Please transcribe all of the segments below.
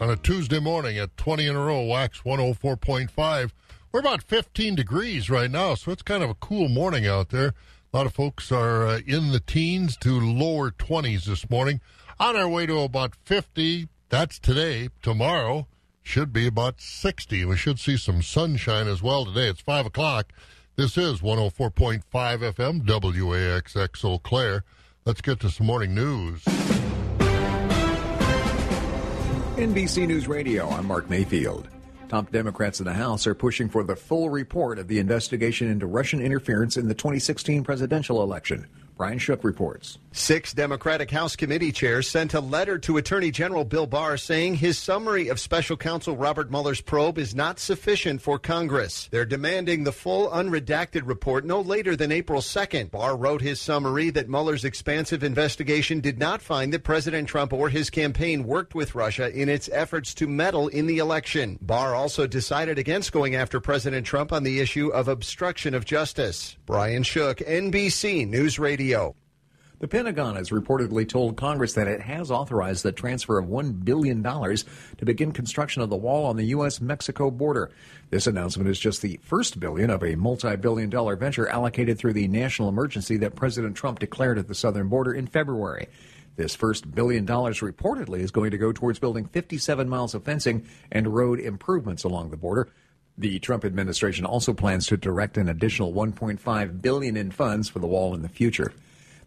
on a Tuesday morning at 20 in a row, Wax 104.5. We're about 15 degrees right now, so it's kind of a cool morning out there. A lot of folks are uh, in the teens to lower 20s this morning. On our way to about 50. That's today. Tomorrow should be about 60. We should see some sunshine as well today. It's 5 o'clock. This is 104.5 FM, WAXX Eau Claire. Let's get to some morning news. NBC News Radio, I'm Mark Mayfield. Top Democrats in the House are pushing for the full report of the investigation into Russian interference in the 2016 presidential election. Brian Shook reports. Six Democratic House committee chairs sent a letter to Attorney General Bill Barr saying his summary of special counsel Robert Mueller's probe is not sufficient for Congress. They're demanding the full unredacted report no later than April 2nd. Barr wrote his summary that Mueller's expansive investigation did not find that President Trump or his campaign worked with Russia in its efforts to meddle in the election. Barr also decided against going after President Trump on the issue of obstruction of justice. Brian Shook, NBC News Radio. The Pentagon has reportedly told Congress that it has authorized the transfer of $1 billion to begin construction of the wall on the U.S. Mexico border. This announcement is just the first billion of a multi billion dollar venture allocated through the national emergency that President Trump declared at the southern border in February. This first billion dollars reportedly is going to go towards building 57 miles of fencing and road improvements along the border. The Trump administration also plans to direct an additional 1.5 billion in funds for the wall in the future.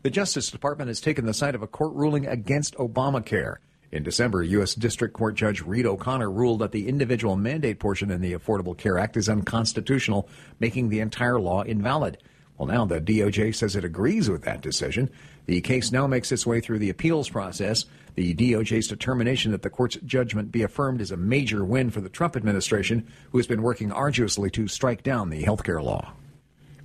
The Justice Department has taken the side of a court ruling against Obamacare. In December, U.S. District Court Judge Reed O'Connor ruled that the individual mandate portion in the Affordable Care Act is unconstitutional, making the entire law invalid. Well, now the DOJ says it agrees with that decision. The case now makes its way through the appeals process. The DOJ's determination that the court's judgment be affirmed is a major win for the Trump administration, who has been working arduously to strike down the health care law.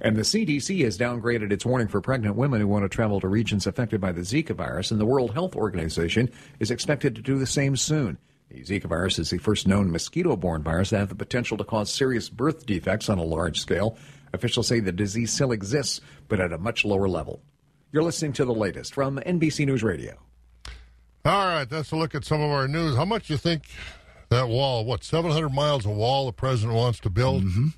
And the CDC has downgraded its warning for pregnant women who want to travel to regions affected by the Zika virus, and the World Health Organization is expected to do the same soon. The Zika virus is the first known mosquito borne virus that has the potential to cause serious birth defects on a large scale. Officials say the disease still exists, but at a much lower level. You're listening to the latest from NBC News Radio. All right, that's a look at some of our news. How much do you think that wall, what, 700 miles of wall the president wants to build? Mm-hmm.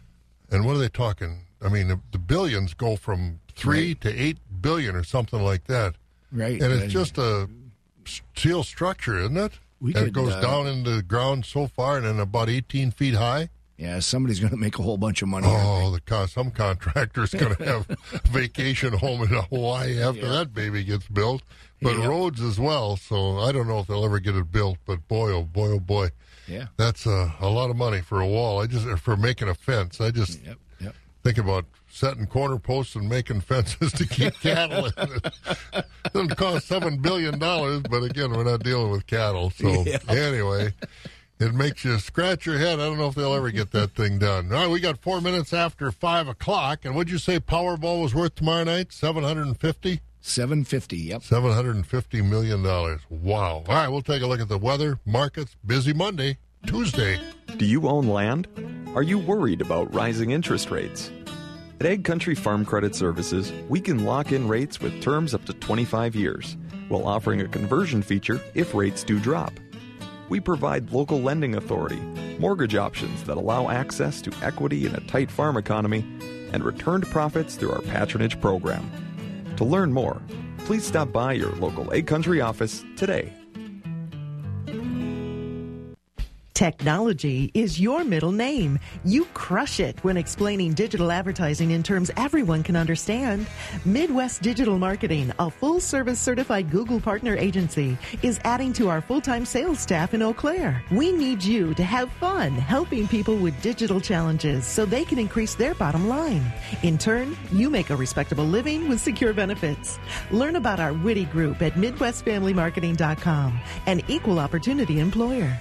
And what are they talking? I mean, the, the billions go from three Right. to eight billion or something like that. Right. And it's And just a steel structure, isn't it? We and it goes uh, down into the ground so far and then about 18 feet high. Yeah, somebody's going to make a whole bunch of money. Oh, the con- some contractor's going to have vacation home in Hawaii after that baby gets built, but Yeah. roads as well. So I don't know if they'll ever get it built. But boy, oh boy, oh boy, Yeah. that's uh, a lot of money for a wall. I just for making a fence. I just Yep. Yep. think about setting corner posts and making fences to keep cattle it. Doesn't cost seven billion dollars, but again, we're not dealing with cattle. So Yeah. anyway, it makes you scratch your head. I don't know if they'll ever get that thing done. All right, we got four minutes after five o'clock, and what'd you say Powerball was worth tomorrow night? Seven hundred and fifty. 750. Yep. Seven hundred and fifty million dollars. Wow. All right, we'll take a look at the weather, markets. Busy Monday, Tuesday. Do you own land? Are you worried about rising interest rates? At AgCountry Farm Credit Services, we can lock in rates with terms up to 25 years, while offering a conversion feature if rates do drop. We provide local lending authority, mortgage options that allow access to equity in a tight farm economy, and returned profits through our patronage program. To learn more, please stop by your local AgCountry office today. Technology is your middle name. You crush it when explaining digital advertising in terms everyone can understand. Midwest Digital Marketing, a full service certified Google partner agency, is adding to our full time sales staff in Eau Claire. We need you to have fun helping people with digital challenges so they can increase their bottom line. In turn, you make a respectable living with secure benefits. Learn about our witty group at MidwestFamilyMarketing.com, an equal opportunity employer.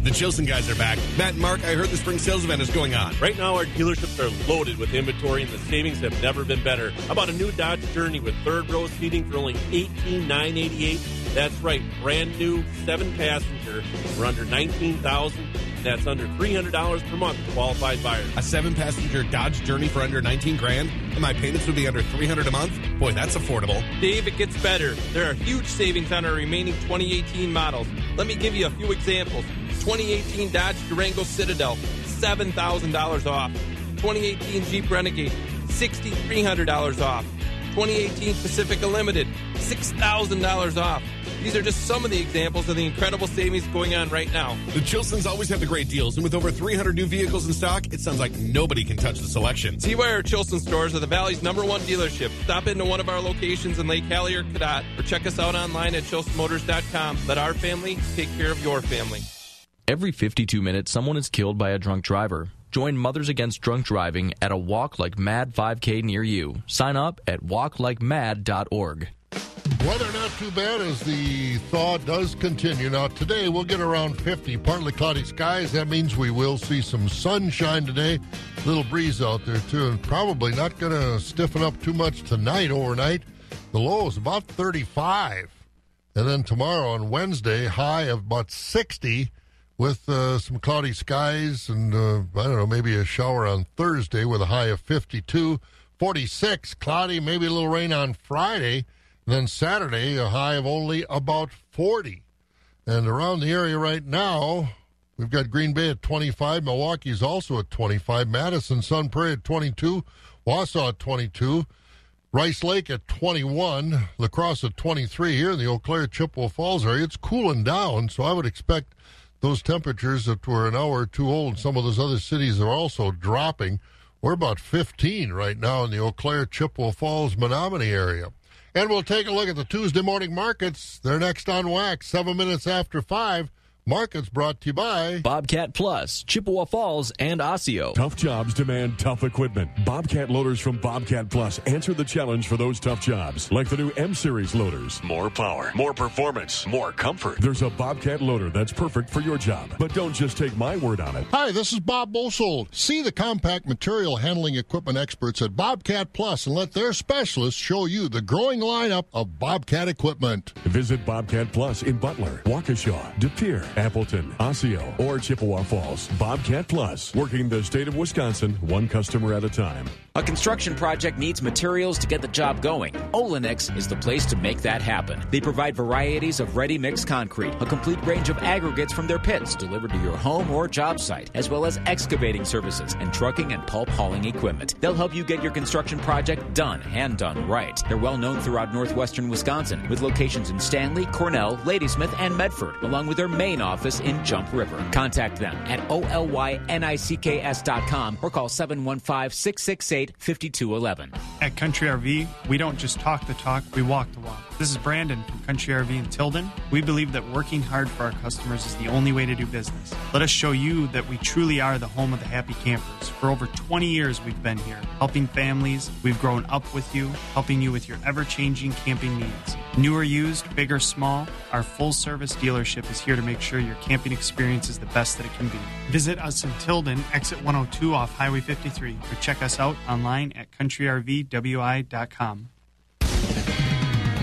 The Chilson guys are back. Matt and Mark, I heard the spring sales event is going on. Right now, our dealerships are loaded with inventory, and the savings have never been better. How about a new Dodge Journey with third row seating for only $18,988? That's right, brand new seven passenger for under 19000 That's under $300 per month for qualified buyers. A seven passenger Dodge Journey for under 19 grand? And my payments would be under 300 a month? Boy, that's affordable. Dave, it gets better. There are huge savings on our remaining 2018 models. Let me give you a few examples. 2018 Dodge Durango Citadel, $7,000 off. 2018 Jeep Renegade, $6,300 off. 2018 Pacifica Limited, $6,000 off. These are just some of the examples of the incredible savings going on right now. The Chilsons always have the great deals, and with over 300 new vehicles in stock, it sounds like nobody can touch the selection. See why our Chilson stores are the Valley's number one dealership. Stop into one of our locations in Lake Hallie or Cadott, or check us out online at chilsonmotors.com. Let our family take care of your family. Every 52 minutes, someone is killed by a drunk driver. Join Mothers Against Drunk Driving at a Walk Like Mad 5K near you. Sign up at walklikemad.org. Weather not too bad as the thaw does continue. Now, today we'll get around 50, partly cloudy skies. That means we will see some sunshine today. Little breeze out there, too, and probably not going to stiffen up too much tonight, overnight. The low is about 35. And then tomorrow on Wednesday, high of about 60 with uh, some cloudy skies and, uh, I don't know, maybe a shower on Thursday with a high of 52. 46, cloudy, maybe a little rain on Friday. Then Saturday, a high of only about 40. And around the area right now, we've got Green Bay at 25. Milwaukee's also at 25. Madison, Sun Prairie at 22. Wausau at 22. Rice Lake at 21. La Crosse at 23. Here in the Eau Claire Chippewa Falls area, it's cooling down, so I would expect those temperatures that were an hour or two old. Some of those other cities are also dropping. We're about 15 right now in the Eau Claire, Chippewa Falls, Menomonie area. And we'll take a look at the Tuesday morning markets. They're next on Wax, seven minutes after five. Markets brought to you by Bobcat Plus, Chippewa Falls, and Osseo. Tough jobs demand tough equipment. Bobcat loaders from Bobcat Plus answer the challenge for those tough jobs, like the new M Series loaders. More power, more performance, more comfort. There's a Bobcat loader that's perfect for your job. But don't just take my word on it. Hi, this is Bob Bosold. See the compact material handling equipment experts at Bobcat Plus and let their specialists show you the growing lineup of Bobcat equipment. Visit Bobcat Plus in Butler, Waukesha, De Pere, Appleton, Osseo, or Chippewa Falls. Bobcat Plus, working the state of Wisconsin one customer at a time. A construction project needs materials to get the job going. Olenex is the place to make that happen. They provide varieties of ready mix concrete, a complete range of aggregates from their pits delivered to your home or job site, as well as excavating services and trucking and pulp hauling equipment. They'll help you get your construction project done and done right. They're well known throughout northwestern Wisconsin, with locations in Stanley, Cornell, Ladysmith, and Medford, along with their main office in Jump River. Contact them at olynicks.com or call 715 668 5211. At Country RV, we don't just talk the talk, we walk the walk. This is Brandon from Country RV in Tilden. We believe that working hard for our customers is the only way to do business. Let us show you that we truly are the home of the happy campers. For over 20 years, we've been here, helping families. We've grown up with you, helping you with your ever changing camping needs. New or used, big or small, our full service dealership is here to make sure your camping experience is the best that it can be. Visit us in Tilden, exit 102 off Highway 53, or check us out online at countryrvwi.com.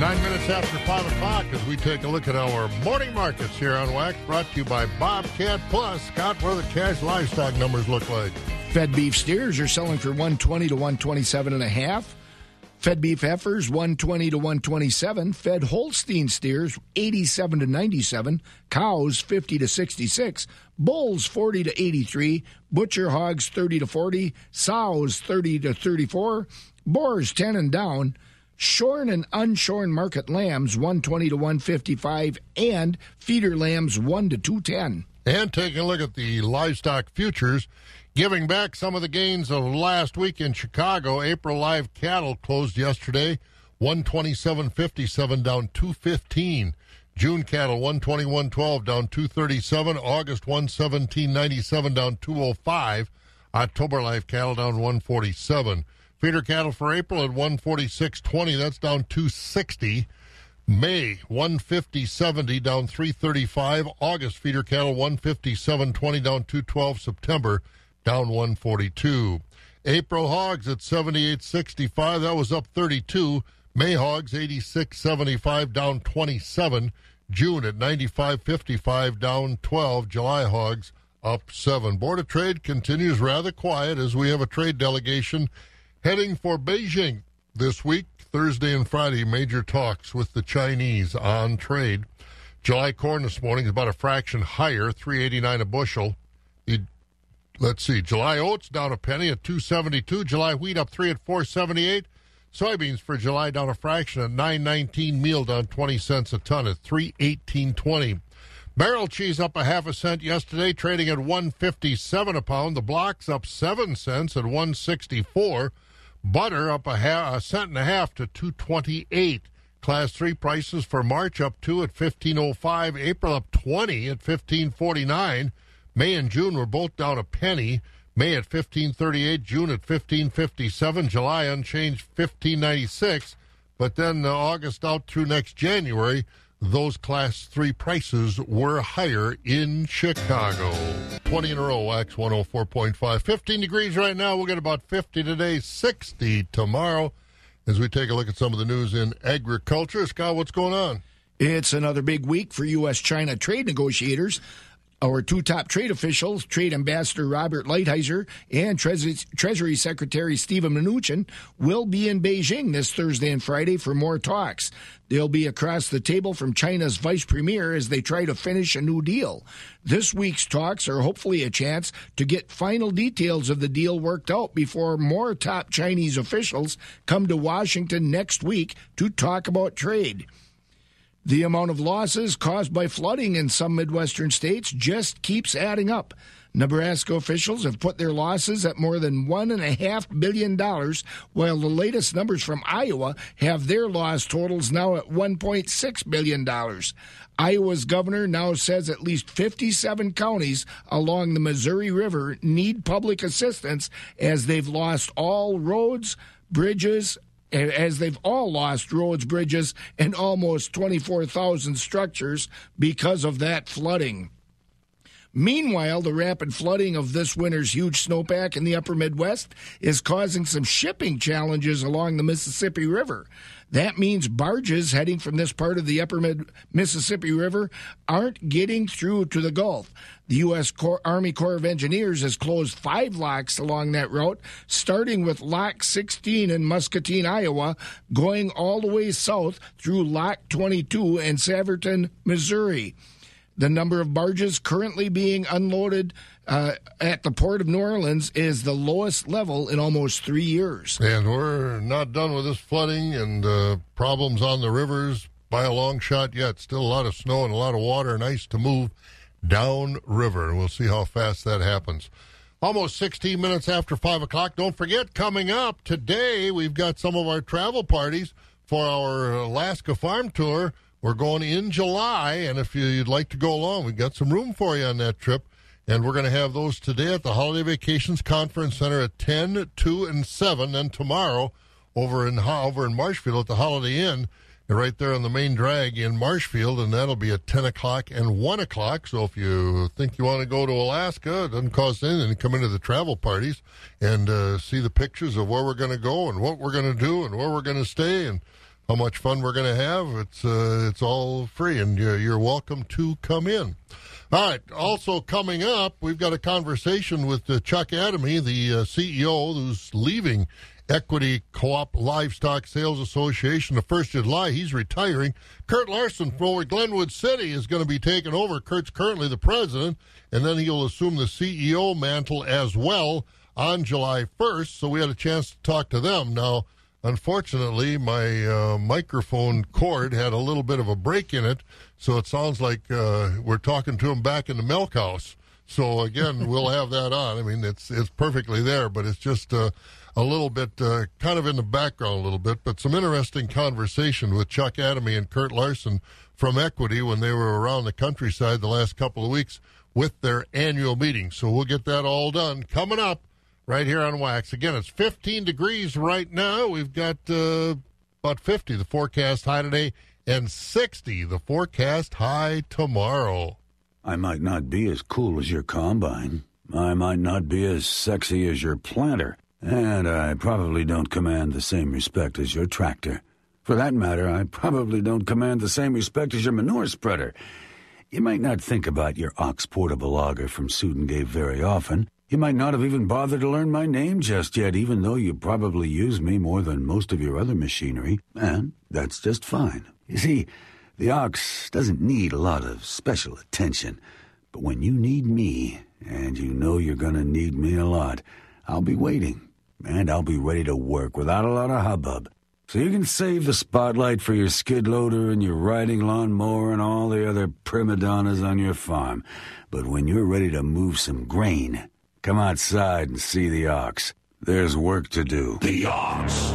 Nine minutes after five o'clock as we take a look at our morning markets here on WAC, brought to you by Bobcat Plus. Scott, what do the cash livestock numbers look like? Fed beef steers are selling for 120 to 127 and a half. Fed beef heifers 120 to 127. Fed Holstein steers 87 to 97. Cows 50 to 66. Bulls 40 to 83. Butcher hogs 30 to 40. Sows 30 to 34. Boars 10 and down. Shorn and unshorn market lambs 120 to 155 and feeder lambs 1 to 210. And taking a look at the livestock futures, giving back some of the gains of last week in Chicago. April live cattle closed yesterday 127.57 down 215. June cattle 121.12 down 237. August 117.97 down 205. October live cattle down 147. Feeder cattle for April at 146.20. That's down 260. May 150.70 down 335. August feeder cattle 157.20 down 212. September down 142. April hogs at 78.65. That was up 32. May hogs 86.75 down 27. June at 95.55 down 12. July hogs up 7. Board of Trade continues rather quiet as we have a trade delegation heading for Beijing this week, Thursday and Friday. Major talks with the Chinese on trade. July corn this morning is about a fraction higher, 389 a bushel. Let's see, July oats down a penny at 272. July wheat up 3 at 478. Soybeans for July down a fraction at 919. Meal down 20 cents a ton at 318.20. Barrel cheese up a half a cent yesterday, trading at 157 a pound. The blocks up 7 cents at 164. Butter up a, half, a cent and a half to 228. Class 3 prices for March up 2 at 1505. April up 20 at 1549. May and June were both down a penny. May at 1538, June at 1557, July unchanged 1596, but then uh, August out through next January, those class three prices were higher in Chicago. 20 in a row, Wax 104.5. 15 degrees right now. We'll get about 50 today, 60 tomorrow. As we take a look at some of the news in agriculture, Scott, what's going on? It's another big week for U.S. China trade negotiators. Our two top trade officials, Trade Ambassador Robert Lighthizer and Treasury, Secretary Steven Mnuchin, will be in Beijing this Thursday and Friday for more talks. They'll be across the table from China's vice premier as they try to finish a new deal. This week's talks are hopefully a chance to get final details of the deal worked out before more top Chinese officials come to Washington next week to talk about trade. The amount of losses caused by flooding in some Midwestern states just keeps adding up. Nebraska officials have put their losses at more than $1.5 billion, while the latest numbers from Iowa have their loss totals now at $1.6 billion. Iowa's governor now says at least 57 counties along the Missouri River need public assistance as they've lost all roads, bridges, as they've all lost roads, bridges, and almost 24,000 structures because of that flooding. Meanwhile, the rapid flooding of this winter's huge snowpack in the upper Midwest is causing some shipping challenges along the Mississippi River. That means barges heading from this part of the upper Mid- Mississippi River aren't getting through to the Gulf. The U.S. Corps, Army Corps of Engineers has closed five locks along that route, starting with Lock 16 in Muscatine, Iowa, going all the way south through Lock 22 in Saverton, Missouri. The number of barges currently being unloaded uh, at the port of New Orleans is the lowest level in almost three years. And we're not done with this flooding and uh, problems on the rivers by a long shot yet. Still a lot of snow and a lot of water and ice to move down river. We'll see how fast that happens. Almost 16 minutes after 5 o'clock. Don't forget, coming up today, we've got some of our travel parties for our Alaska farm tour. We're going in July, and if you'd like to go along, we've got some room for you on that trip. And we're going to have those today at the Holiday Vacations Conference Center at 10, 2, and 7. And tomorrow over in over in Marshfield at the Holiday Inn, right there on the main drag in Marshfield. And that'll be at 10 o'clock and 1 o'clock. So if you think you want to go to Alaska, it doesn't cost anything to come into the travel parties and uh, see the pictures of where we're going to go and what we're going to do and where we're going to stay and how much fun we're going to have. It's uh, it's all free, and you're, you're welcome to come in. All right. Also coming up, we've got a conversation with uh, Chuck Adamy, the uh, CEO who's leaving Equity Co-op Livestock Sales Association the first of July. He's retiring. Kurt Larson from Glenwood City is going to be taking over. Kurt's currently the president, and then he'll assume the CEO mantle as well on July 1st. So we had a chance to talk to them. Now, Unfortunately, my uh, microphone cord had a little bit of a break in it, so it sounds like uh, we're talking to him back in the milk house. So again, we'll have that on. I mean, it's it's perfectly there, but it's just uh, a little bit uh, kind of in the background a little bit. But some interesting conversation with Chuck Adamy and Kurt Larson from Equity when they were around the countryside the last couple of weeks with their annual meeting. So we'll get that all done coming up right here on Wax. Again, it's 15 degrees right now. We've got uh, about 50 the forecast high today and 60 the forecast high tomorrow. I might not be as cool as your combine. I might not be as sexy as your planter. And I probably don't command the same respect as your tractor. For that matter, I probably don't command the same respect as your manure spreader. You might not think about your ox portable auger from Sudengave very often. You might not have even bothered to learn my name just yet, even though you probably use me more than most of your other machinery, and that's just fine. You see, the ox doesn't need a lot of special attention, but when you need me, and you know you're gonna need me a lot, I'll be waiting, and I'll be ready to work without a lot of hubbub. So you can save the spotlight for your skid loader and your riding lawnmower and all the other prima donnas on your farm. But when you're ready to move some grain, come outside and see the ox. There's work to do. The ox.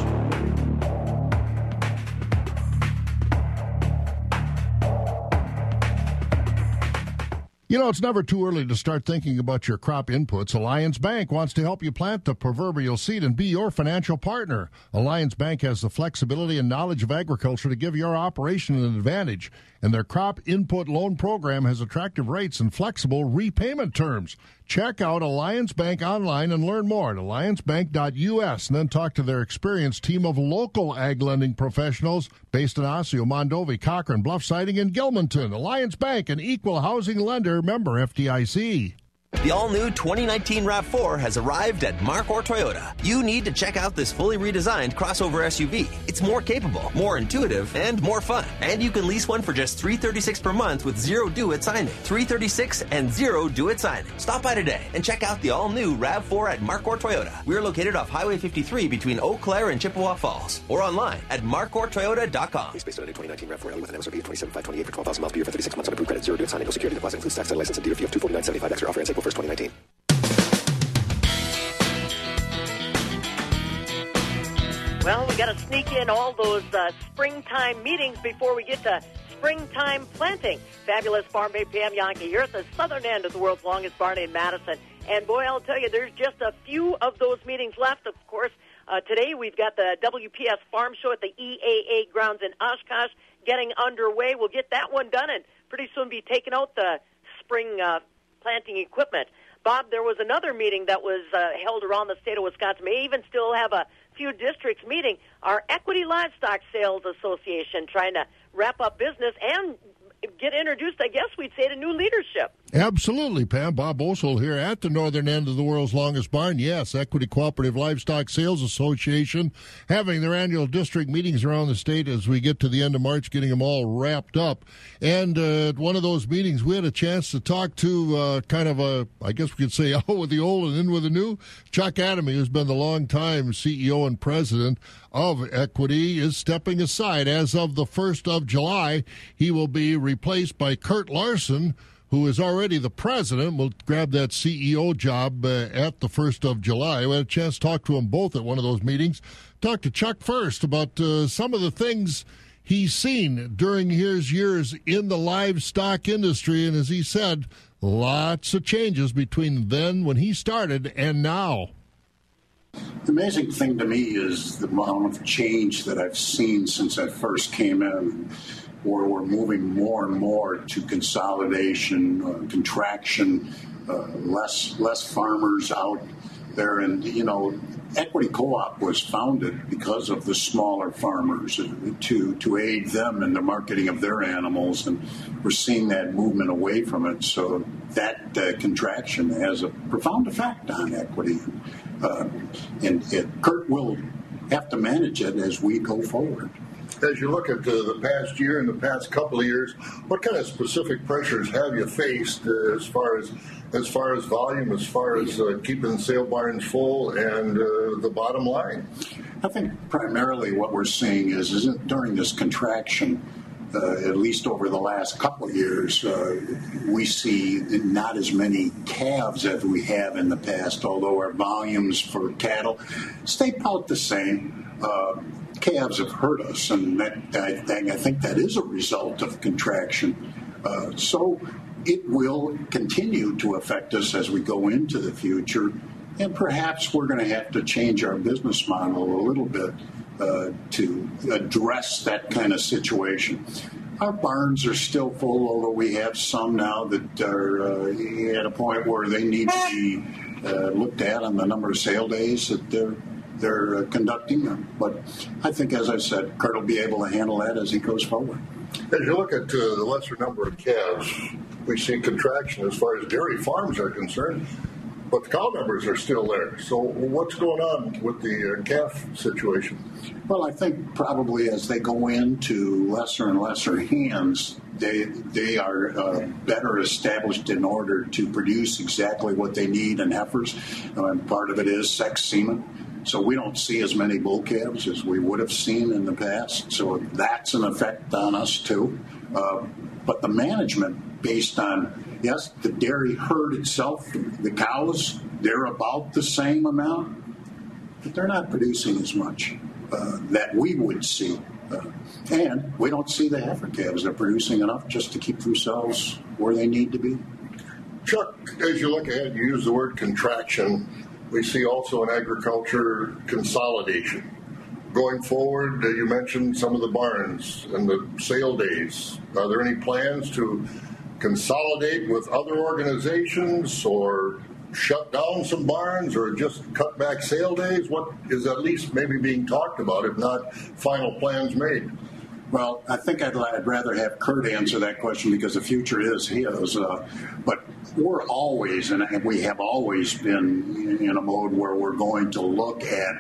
You know, it's never too early to start thinking about your crop inputs. Alliance Bank wants to help you plant the proverbial seed and be your financial partner. Alliance Bank has the flexibility and knowledge of agriculture to give your operation an advantage, and their crop input loan program has attractive rates and flexible repayment terms. Check out Alliance Bank online and learn more at alliancebank.us and then talk to their experienced team of local ag lending professionals based in Osseo, Mondovi, Cochrane, Bluff Siding, and Gilmanton. Alliance Bank, an equal housing lender, member FDIC. The all new 2019 RAV4 has arrived at Markquart Toyota. You need to check out this fully redesigned crossover SUV. It's more capable, more intuitive, and more fun. And you can lease one for just 336 per month with zero due at signing. 336 and zero due at signing. Stop by today and check out the all new RAV4 at Markquart Toyota. We're located off Highway 53 between Eau Claire and Chippewa Falls or online at markquarttoyota.com. Based on a new 2019 RAV4 with an MSRP of 27528 for 12,000 miles per year for 36 months on approved credit, zero due at signing, no security deposit, includes tax and license and dealer fee of 249.75 extra offer ends April 1st, 2019. Well, we got to sneak in all those uh, springtime meetings before we get to springtime planting. Fabulous Farm Babe Pam Jahnke. You're at the southern end of the world's longest barn in Madison. And boy, I'll tell you, there's just a few of those meetings left. Of course, uh, today we've got the WPS Farm Show at the EAA grounds in Oshkosh getting underway. We'll get that one done and pretty soon be taking out the spring uh, planting equipment. Bob, there was another meeting that was uh, held around the state of Wisconsin. May even still have a few districts meeting. Our Equity Livestock Sales Association trying to wrap up business and get introduced, I guess we'd say, to new leadership. Absolutely, Pam. Bob Bosold here at the northern end of the world's longest barn. Yes, Equity Cooperative Livestock Sales Association having their annual district meetings around the state as we get to the end of March, getting them all wrapped up. And uh, at one of those meetings, we had a chance to talk to uh, kind of a, I guess we could say, out with the old and in with the new. Chuck Adamy, who's been the longtime CEO and president of Equity, is stepping aside. As of the 1st of July, he will be replaced by Kurt Larson who is already the president, will grab that CEO job uh, at the 1st of July. We had a chance to talk to them both at one of those meetings. Talk to Chuck first about uh, some of the things he's seen during his years in the livestock industry. And as he said, lots of changes between then when he started and now. The amazing thing to me is the amount of change that I've seen since I first came in where we're moving more and more to consolidation, uh, contraction, uh, less less farmers out there, and you know, Equity Co-op was founded because of the smaller farmers uh, to to aid them in the marketing of their animals, and we're seeing that movement away from it. So that uh, contraction has a profound effect on equity, uh, and it, Kurt will have to manage it as we go forward as you look at the, the, past year and the past couple of years, what kind of specific pressures have you faced uh, as far as as far as volume, as far as uh, keeping the sale barns full, and uh, the bottom line? I think primarily what we're seeing is, is during this contraction. Uh, at least over the last couple of years, uh, we see not as many calves as we have in the past, although our volumes for cattle stay about the same. Calves have hurt us, and that, I, I think that is a result of contraction. Uh, so it will continue to affect us as we go into the future, and perhaps we're going to have to change our business model a little bit uh, to address that kind of situation. Our barns are still full, although we have some now that are uh, at a point where they need to be uh, looked at on the number of sale days that they're they're uh, conducting. them. But I think, as I said, Kurt will be able to handle that as he goes forward. As you look at uh, the lesser number of calves, we see contraction as far as dairy farms are concerned, but the cow numbers are still there. So, what's going on with the uh, calf situation? Well, I think probably as they go into lesser and lesser hands, they they are uh, better established in order to produce exactly what they need in heifers. And part of it is sex semen. So we don't see as many bull calves as we would have seen in the past. So that's an effect on us too. Uh, but the management, based on yes, the dairy herd itself, the cows, they're about the same amount, but they're not producing as much uh, that we would see. Uh, and we don't see the heifer calves. They're producing enough just to keep themselves where they need to be. Chuck, as you look ahead, you use the word contraction. We see also in agriculture consolidation. Going forward, uh, you mentioned some of the barns and the sale days. Are there any plans to consolidate with other organizations or shut down some barns or just cut back sale days? What is at least maybe being talked about, if not final plans made? Well, I think I'd, I'd rather have Kurt answer that question because the future is his. Uh, but we're always, and we have always been in a mode where we're going to look at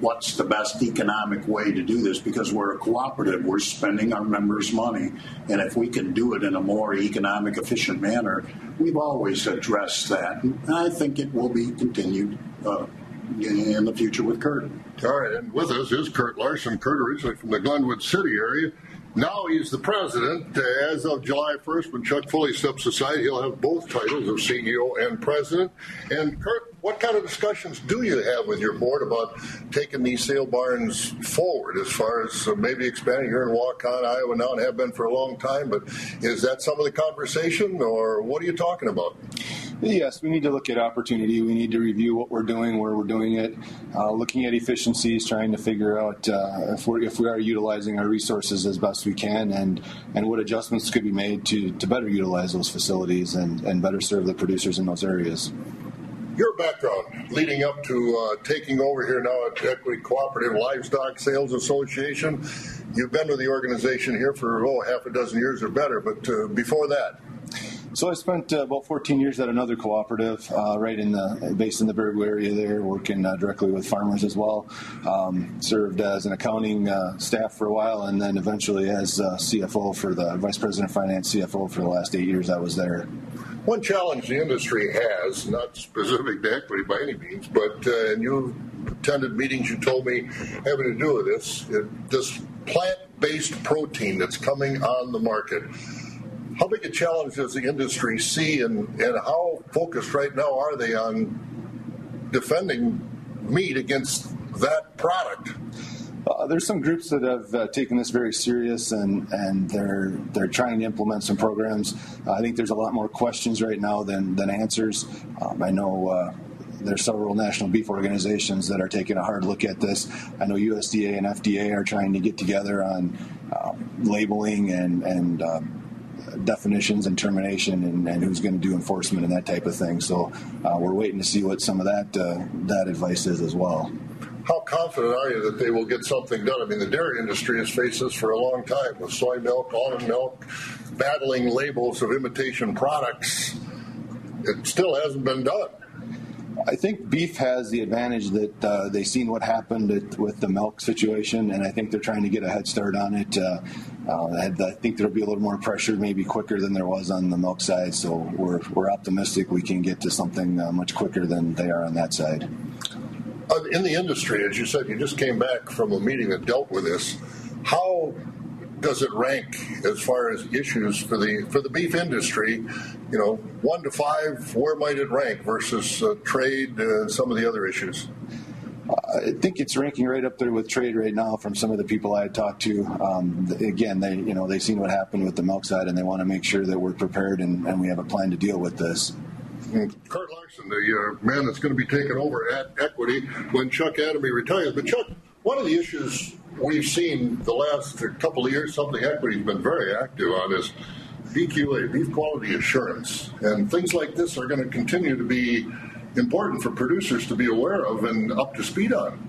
what's the best economic way to do this because we're a cooperative. We're spending our members' money. And if we can do it in a more economic, efficient manner, we've always addressed that. And I think it will be continued uh, in the future with Kurt. All right, and with us is Kurt Larson. Kurt originally from the Glenwood City area. Now he's the president. Uh, as of July 1st, when Chuck fully steps aside, he'll have both titles of CEO and president. And Kurt, what kind of discussions do you have with your board about taking these sale barns forward as far as uh, maybe expanding here in Waukon, Iowa now and have been for a long time? But is that some of the conversation or what are you talking about? Yes, we need to look at opportunity. We need to review what we're doing, where we're doing it, uh, looking at efficiencies, trying to figure out uh, if, we're, if we are utilizing our resources as best we can, and and what adjustments could be made to, to better utilize those facilities and, and better serve the producers in those areas. Your background leading up to uh, taking over here now at Equity Cooperative Livestock Sales Association, you've been with the organization here for oh half a dozen years or better. But uh, before that, so I spent uh, about 14 years at another cooperative, uh, right in the based in the Baraboo area there, working uh, directly with farmers as well. Um, served as an accounting uh, staff for a while, and then eventually as uh, CFO for the vice president of finance, CFO for the last eight years I was there. One challenge the industry has, not specific to equity by any means, but uh, and you attended meetings you told me having to do with this, this plant-based protein that's coming on the market how big a challenge does the industry see, and, and how focused right now are they on defending meat against that product? Uh, there's some groups that have uh, taken this very serious and, and they're they're trying to implement some programs. Uh, I think there's a lot more questions right now than than answers. Um, I know uh, there's several national beef organizations that are taking a hard look at this. I know USDA and FDA are trying to get together on um, labeling and and um, definitions and termination and, and who's going to do enforcement and that type of thing. So uh, we're waiting to see what some of that uh, that advice is as well. How confident are you that they will get something done? I mean, the dairy industry has faced this for a long time with soy milk, almond milk, battling labels of imitation products. It still hasn't been done. I think beef has the advantage that uh, they've seen what happened at, with the milk situation, and I think they're trying to get a head start on it. Uh, uh, I, think there'll be a little more pressure, maybe quicker than there was on the milk side. So we're we're optimistic we can get to something uh, much quicker than they are on that side. Uh, in the industry, as you said, you just came back from a meeting that dealt with this. How does it rank as far as issues for the for the beef industry? You know, one to five, where might it rank versus uh, trade and some of the other issues? I think it's ranking right up there with trade right now. From some of the people I talked to, um, again, they you know they've seen what happened with the milk side, and they want to make sure that we're prepared and, and we have a plan to deal with this. Kurt Larson, the uh, man that's going to be taking over at Equity when Chuck Adamy retires. But Chuck, one of the issues we've seen the last couple of years, something Equity's been very active on is BQA, beef quality assurance, and things like this are going to continue to be important for producers to be aware of and up to speed on.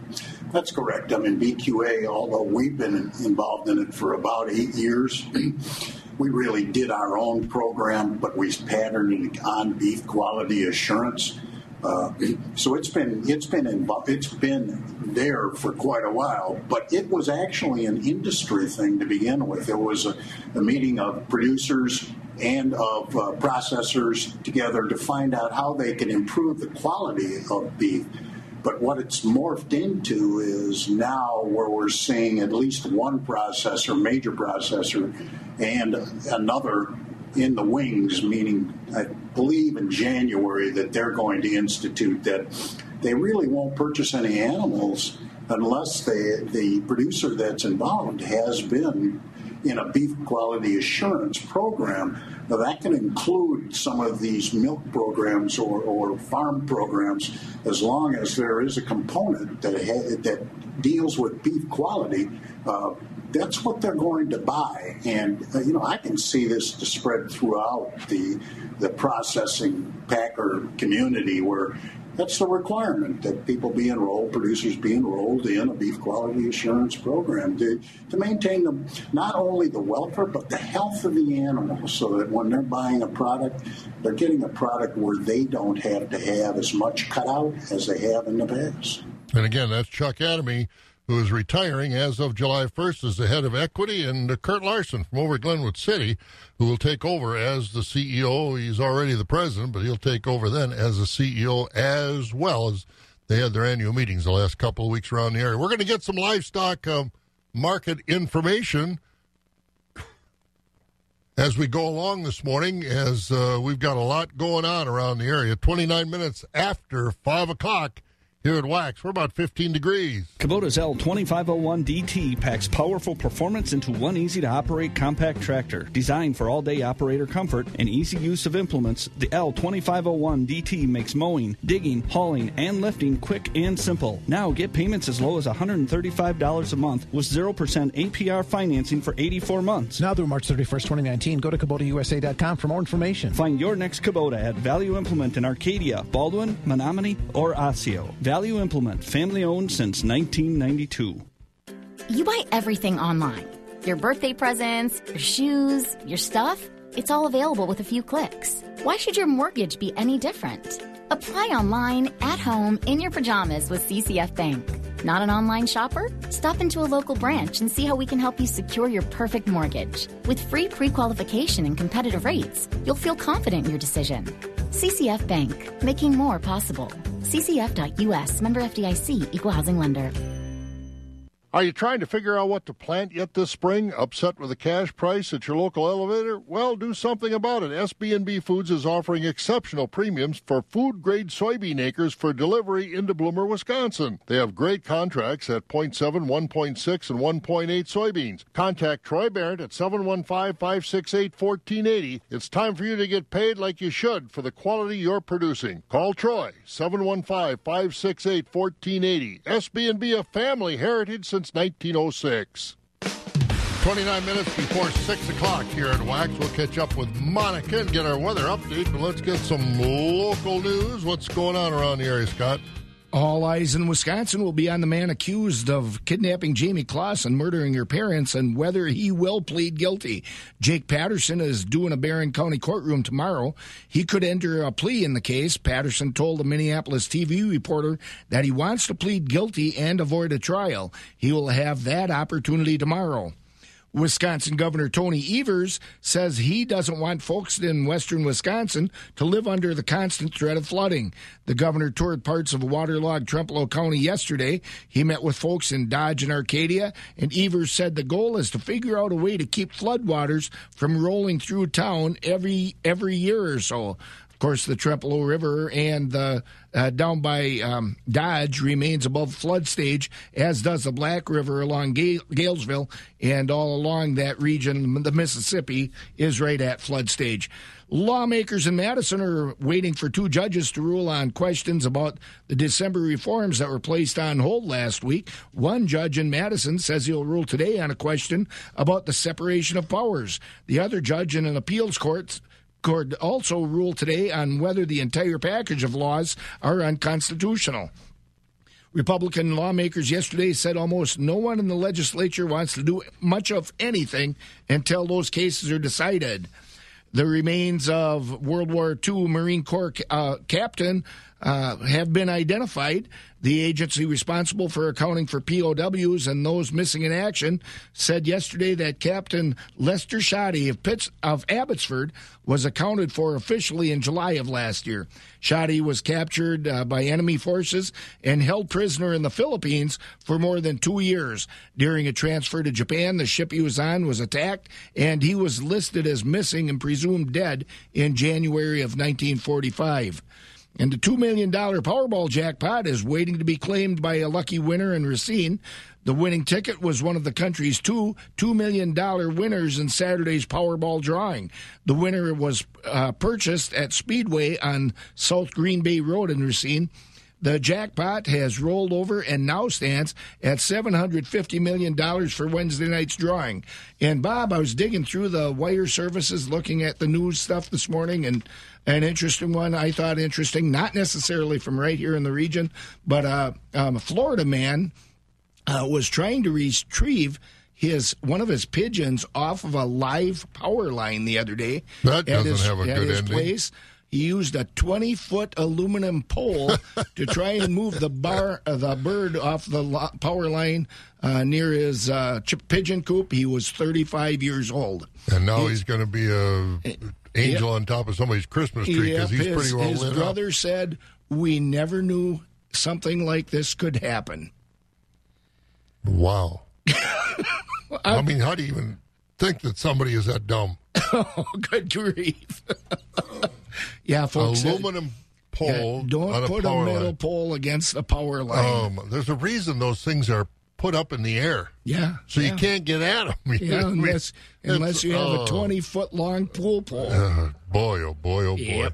That's correct. I mean, BQA, although we've been involved in it for about eight years, we really did our own program, but we patterned it on beef quality assurance. Uh, so it's been it's been involved, it's been there for quite a while, but it was actually an industry thing to begin with. It was a, a meeting of producers and of uh, processors together to find out how they can improve the quality of beef. But what it's morphed into is now where we're seeing at least one processor, major processor, and another in the wings, meaning I believe in January that they're going to institute that they really won't purchase any animals unless they, the producer that's involved has been in a beef quality assurance program. Now, that can include some of these milk programs or, or farm programs as long as there is a component that, ha- that deals with beef quality. Uh, that's what they're going to buy. And, uh, you know, I can see this to spread throughout the, the processing packer community where that's the requirement that people be enrolled, producers be enrolled in a beef quality assurance program to, to maintain the, not only the welfare but the health of the animal so that when they're buying a product, they're getting a product where they don't have to have as much cutout as they have in the past. And again, that's Chuck Adamy, who is retiring as of July 1st as the head of equity, and Kurt Larson from over Glenwood City, who will take over as the CEO. He's already the president, but he'll take over then as the CEO as well as they had their annual meetings the last couple of weeks around the area. We're going to get some livestock um, market information as we go along this morning, as uh, we've got a lot going on around the area. 29 minutes after 5 o'clock here at Wax. We're about 15 degrees. Kubota's L2501DT packs powerful performance into one easy to operate compact tractor. Designed for all day operator comfort and easy use of implements, the L2501DT makes mowing, digging, hauling, and lifting quick and simple. Now get payments as low as $135 a month with 0% APR financing for 84 months. Now through March 31st, 2019, go to KubotaUSA.com for more information. Find your next Kubota at Value Implement in Arcadia, Baldwin, Menomonie, or Osseo. Value Implement, family owned since 1992. You buy everything online your birthday presents, your shoes, your stuff. It's all available with a few clicks. Why should your mortgage be any different? Apply online, at home, in your pajamas with CCF Bank. Not an online shopper? Stop into a local branch and see how we can help you secure your perfect mortgage. With free pre qualification and competitive rates, you'll feel confident in your decision. CCF Bank, making more possible. CCF.US, member FDIC, equal housing lender. Are you trying to figure out what to plant yet this spring? Upset with the cash price at your local elevator? Well, do something about it. SB&B Foods is offering exceptional premiums for food-grade soybean acres for delivery into Bloomer, Wisconsin. They have great contracts at 0.7, 1.6, and 1.8 soybeans. Contact Troy Barrett at 715-568-1480. It's time for you to get paid like you should for the quality you're producing. Call Troy, 715-568-1480. SB&B, a family heritage since 1906. 29 minutes before 6 o'clock here at Wax. We'll catch up with Monica and get our weather update, but let's get some local news. What's going on around the area, Scott? All eyes in Wisconsin will be on the man accused of kidnapping Jayme Closs and murdering her parents and whether he will plead guilty. Jake Patterson is due in a Barron County courtroom tomorrow. He could enter a plea in the case. Patterson told a Minneapolis TV reporter that he wants to plead guilty and avoid a trial. He will have that opportunity tomorrow. Wisconsin Governor Tony Evers says he doesn't want folks in western Wisconsin to live under the constant threat of flooding. The governor toured parts of waterlogged Trempealeau County yesterday. He met with folks in Dodge and Arcadia, and Evers said the goal is to figure out a way to keep floodwaters from rolling through town every every year or so. Course, the Trempealeau River and the uh, down by um, Dodge remains above flood stage, as does the Black River along Ga- Galesville, and all along that region, the Mississippi is right at flood stage. Lawmakers in Madison are waiting for two judges to rule on questions about the December reforms that were placed on hold last week. One judge in Madison says he'll rule today on a question about the separation of powers. The other judge in an appeals court could also rule today on whether the entire package of laws are unconstitutional. Republican lawmakers yesterday said almost no one in the legislature wants to do much of anything until those cases are decided. The remains of World War II Marine Corps uh, captain uh, have been identified. The agency responsible for accounting for POWs and those missing in action said yesterday that Captain Lester Shoddy of, Pitts, of Abbotsford was accounted for officially in July of last year. Shoddy was captured uh, by enemy forces and held prisoner in the Philippines for more than two years. During a transfer to Japan, the ship he was on was attacked, and he was listed as missing and presumed dead in January of 1945. And the $2 million Powerball jackpot is waiting to be claimed by a lucky winner in Racine. The winning ticket was one of the country's two $2 million winners in Saturday's Powerball drawing. The winner was uh, purchased at Speedway on South Green Bay Road in Racine. The jackpot has rolled over and now stands at $750 million for Wednesday night's drawing. And Bob, I was digging through the wire services looking at the news stuff this morning, and an interesting one I thought interesting, not necessarily from right here in the region, but uh, um, a Florida man uh, was trying to retrieve his one of his pigeons off of a live power line the other day. That doesn't his, have a good his ending. place. He used a 20 foot aluminum pole to try and move the bar, uh, the bird off the lo- power line uh, near his uh, pigeon coop. He was 35 years old. And now he's going to be a angel on top of somebody's Christmas tree because Yep, he's his, pretty well his lit up. brother said, "We never knew something like this could happen." Wow. I mean, how do you even think that somebody is that dumb? oh, good grief! yeah, folks. uh, Aluminum pole. yeah, don't on a put a, power metal line. pole against a power line. Um, there's a reason those things are put up in the air. Yeah, So you can't get at them. yeah, unless unless It's- you have oh. a twenty foot long pool pole. Uh, boy, oh boy, oh boy. Yep.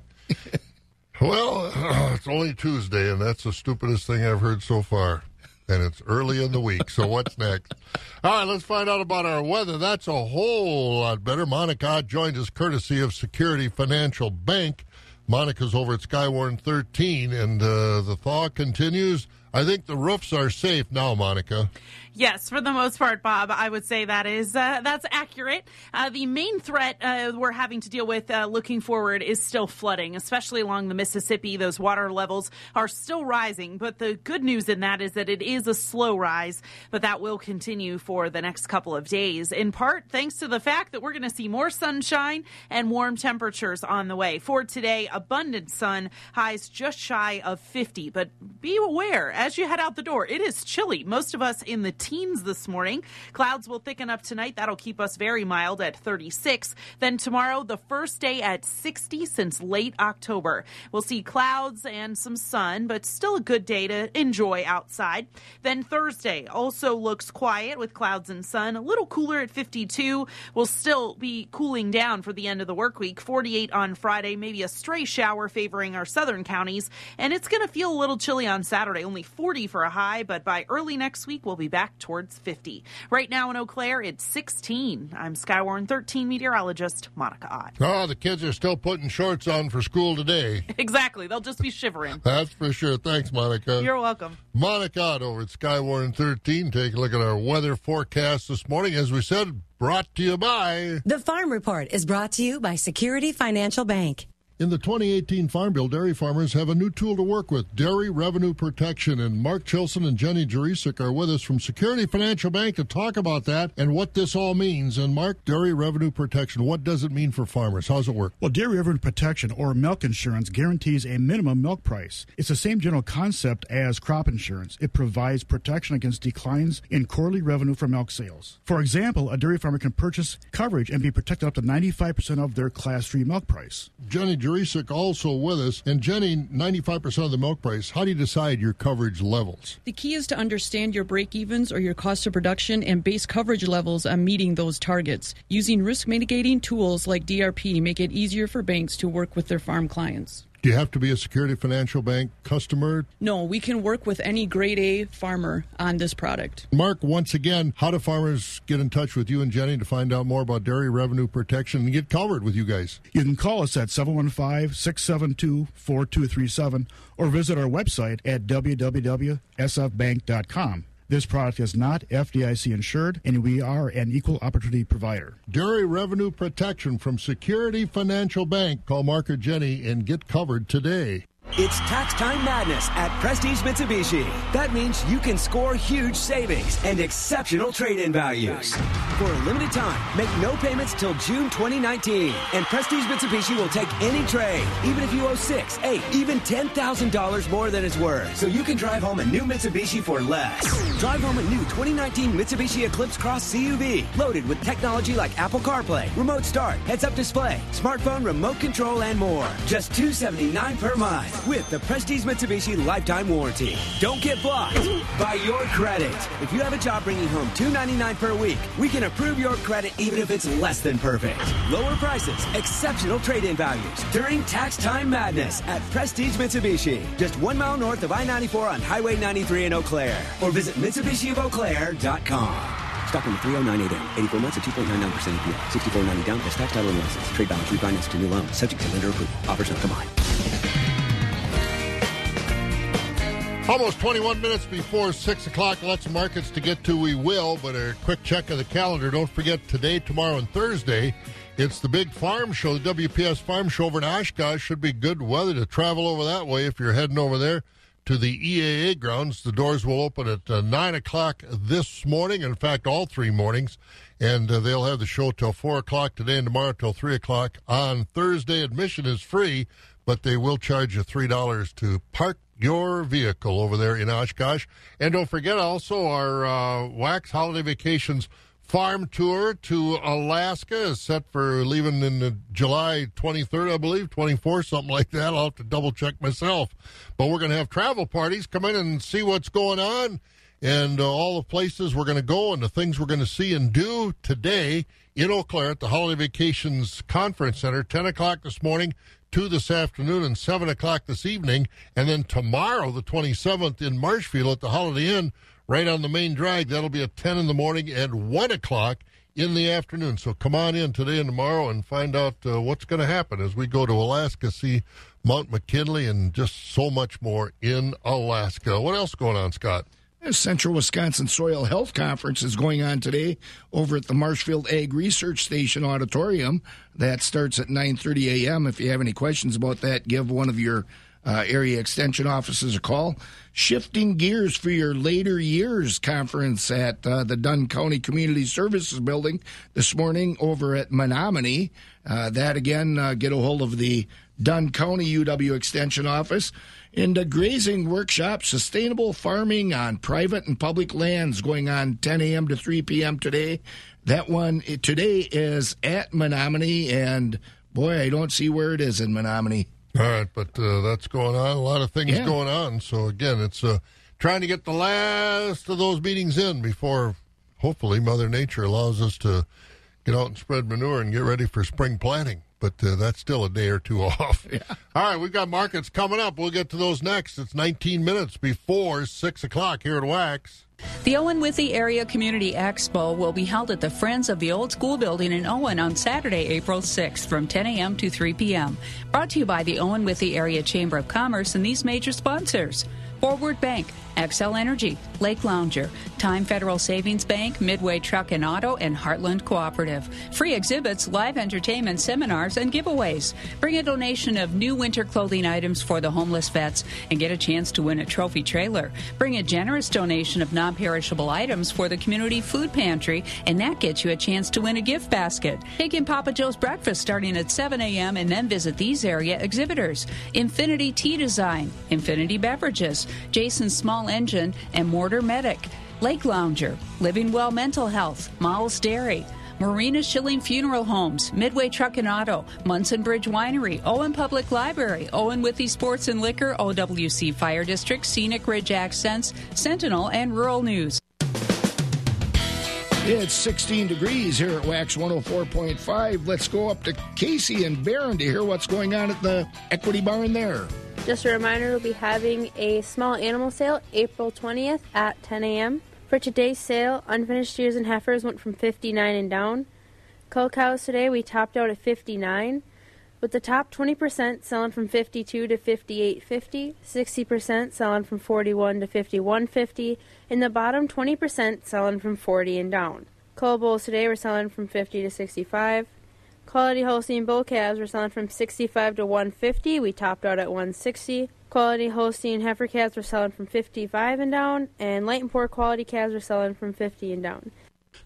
well, it's only Tuesday, and that's the stupidest thing I've heard so far. And it's early in the week, so what's next? All right, let's find out about our weather. That's a whole lot better. Monica joins us courtesy of Security Financial Bank. Monica's over at Skywarn 13, and uh, the thaw continues. I think the roofs are safe now, Monica. Yes, for the most part, Bob, I would say that is uh, that's accurate. Uh, the main threat uh, we're having to deal with uh, looking forward is still flooding, especially along the Mississippi. Those water levels are still rising, but the good news in that is that it is a slow rise, but that will continue for the next couple of days. In part, thanks to the fact that we're going to see more sunshine and warm temperatures on the way. For today, abundant sun, highs just shy of 50. But be aware as you head out the door, it is chilly. Most of us in the teens this morning. Clouds will thicken up tonight. That'll keep us very mild at 36. Then tomorrow, the first day at 60 since late October. We'll see clouds and some sun, but still a good day to enjoy outside. Then Thursday also looks quiet with clouds and sun. A little cooler at 52. We'll still be cooling down for the end of the work week. 48 on Friday, maybe a stray shower favoring our southern counties. And it's going to feel a little chilly on Saturday, only 40 for a high, but by early next week, we'll be back towards 50. Right now in Eau Claire, it's 16. I'm Skywarn 13 meteorologist Monica Ott. Oh, the kids are still putting shorts on for school today. Exactly. They'll just be shivering. That's for sure. Thanks, Monica. You're welcome. Monica Ott over at Skywarn 13. Take a look at our weather forecast this morning. As we said, brought to you by. The Farm Report is brought to you by Security Financial Bank. In the 2018 Farm Bill, dairy farmers have a new tool to work with dairy revenue protection. And Mark Chilson and Jenny Jurisic are with us from Security Financial Bank to talk about that and what this all means. And Mark, dairy revenue protection, what does it mean for farmers? How does it work? Well, dairy revenue protection or milk insurance guarantees a minimum milk price. It's the same general concept as crop insurance. It provides protection against declines in quarterly revenue from milk sales. For example, a dairy farmer can purchase coverage and be protected up to 95% of their class 3 milk price. Jenny Jurisic also with us. And Jenny, 95% of the milk price. How do you decide your coverage levels? The key is to understand your break evens or your cost of production and base coverage levels on meeting those targets. Using risk mitigating tools like DRP make it easier for banks to work with their farm clients. Do you have to be a Security Financial Bank customer? No, we can work with any grade A farmer on this product. Mark, once again, how do farmers get in touch with you and Jenny to find out more about dairy revenue protection and get covered with you guys? You can call us at 715 672 4237 or visit our website at www.sfbank.com. This product is not FDIC insured, and we are an equal opportunity provider. Dairy revenue protection from Security Financial Bank. Call Mark or Jenny and get covered today. It's tax time madness at Prestige Mitsubishi. That means you can score huge savings and exceptional trade-in values. For a limited time, make no payments till June 2019. And Prestige Mitsubishi will take any trade, even if you owe six, eight, even $10,000 more than it's worth. So you can drive home a new Mitsubishi for less. Drive home a new 2019 Mitsubishi Eclipse Cross CUV, loaded with technology like Apple CarPlay, remote start, heads-up display, smartphone remote control, and more. Just 279 per month with the Prestige Mitsubishi lifetime warranty. Don't get blocked by your credit. If you have a job bringing home 299 per week, we can approve your credit even if it's less than perfect. Lower prices, exceptional trade-in values during tax time madness at Prestige Mitsubishi. Just one mile north of I-94 on Highway 93 in Eau Claire. Or visit MitsubishiofEauClaire.com. Stock number 3098M. 84 months at 2.99% APR. 6490 down plus tax title and license. Trade balance refinance to new loan. Subject to lender approval. Offers not combined. Almost 21 minutes before 6 o'clock. Lots of markets to get to. We will, but a quick check of the calendar. Don't forget today, tomorrow, and Thursday. It's the big farm show, the WPS Farm Show over in Oshkosh. Should be good weather to travel over that way if you're heading over there to the EAA grounds. The doors will open at uh, 9 o'clock this morning. In fact, all three mornings. And uh, they'll have the show till 4 o'clock today and tomorrow till 3 o'clock. On Thursday, admission is free, but they will charge you $3 to park your vehicle over there in Oshkosh. And don't forget also our uh, Wax Holiday Vacations farm tour to Alaska is set for leaving in the July 23rd, I believe, 24th, something like that. I'll have to double check myself. But we're going to have travel parties come in and see what's going on and uh, all the places we're going to go and the things we're going to see and do today in Eau Claire at the Holiday Vacations Conference Center, 10 o'clock this morning, 2 this afternoon, and 7 o'clock this evening. And then tomorrow, the 27th, in Marshfield at the Holiday Inn, right on the main drag. That'll be at 10 in the morning and 1 o'clock in the afternoon. So come on in today and tomorrow and find out uh, what's going to happen as we go to Alaska, see Mount McKinley, and just so much more in Alaska. What else going on, Scott? Central Wisconsin Soil Health Conference is going on today over at the Marshfield Ag Research Station Auditorium. That starts at 9:30 a.m. If you have any questions about that, give one of your uh, area extension offices a call. Shifting gears for your later years conference at uh, the Dunn County Community Services Building this morning over at Menomonie. Uh, that again, uh, get a hold of the Dunn County UW Extension Office. A grazing workshop, sustainable farming on private and public lands, going on 10 a.m. to 3 p.m. today. That one today is at Menomonie, and boy, I don't see where it is in Menomonie. All right, but uh, that's going on. A lot of things Yeah. going on. So again, it's uh, trying to get the last of those meetings in before, hopefully, Mother Nature allows us to get out and spread manure and get ready for spring planting. But uh, that's still a day or two off. All right, we've got markets coming up. We'll get to those next. It's 19 minutes before six o'clock here at Wax. The Owen Withee Area Community Expo will be held at the Friends of the Old School Building in Owen on Saturday, April 6th from 10 a.m. to 3 p.m. Brought to you by the Owen Withee Area Chamber of Commerce and these major sponsors. Forward Bank, Xcel Energy, Lake Lounger, Time Federal Savings Bank, Midway Truck and Auto, and Heartland Cooperative. Free exhibits, live entertainment, seminars, and giveaways. Bring a donation of new winter clothing items for the homeless vets and get a chance to win a trophy trailer. Bring a generous donation of non perishable items for the community food pantry, and that gets you a chance to win a gift basket. Take in Papa Joe's breakfast starting at 7 a.m. and then visit these area exhibitors Infinity Tea Design, Infinity Beverages, Jason Small Engine, and Mortar Medic, Lake Lounger, Living Well Mental Health, Miles Dairy. Maurina Schilling Funeral Homes, Midway Truck and Auto, Munson Bridge Winery, Owen Public Library, Owen Withee Sports and Liquor, OWC Fire District, Scenic Ridge Accents, Sentinel, and Rural News. It's 16 degrees here at Wax 104.5. Let's go up to Casey and Barron to hear what's going on at the Equity Barn there. Just a reminder, we'll be having a small animal sale April 20th at 10 a.m. For today's sale, unfinished steers and heifers went from 59 and down. Cull cows today we topped out at 59, with the top 20% selling from 52 to 58.50, 60% selling from 41 to 51.50, and the bottom 20% selling from 40 and down. Cull bulls today were selling from 50 to 65. Quality Holstein bull calves were selling from 65 to 150. We topped out at 160. Quality Holstein heifer calves were selling from 55 and down, and light and poor quality calves were selling from 50 and down.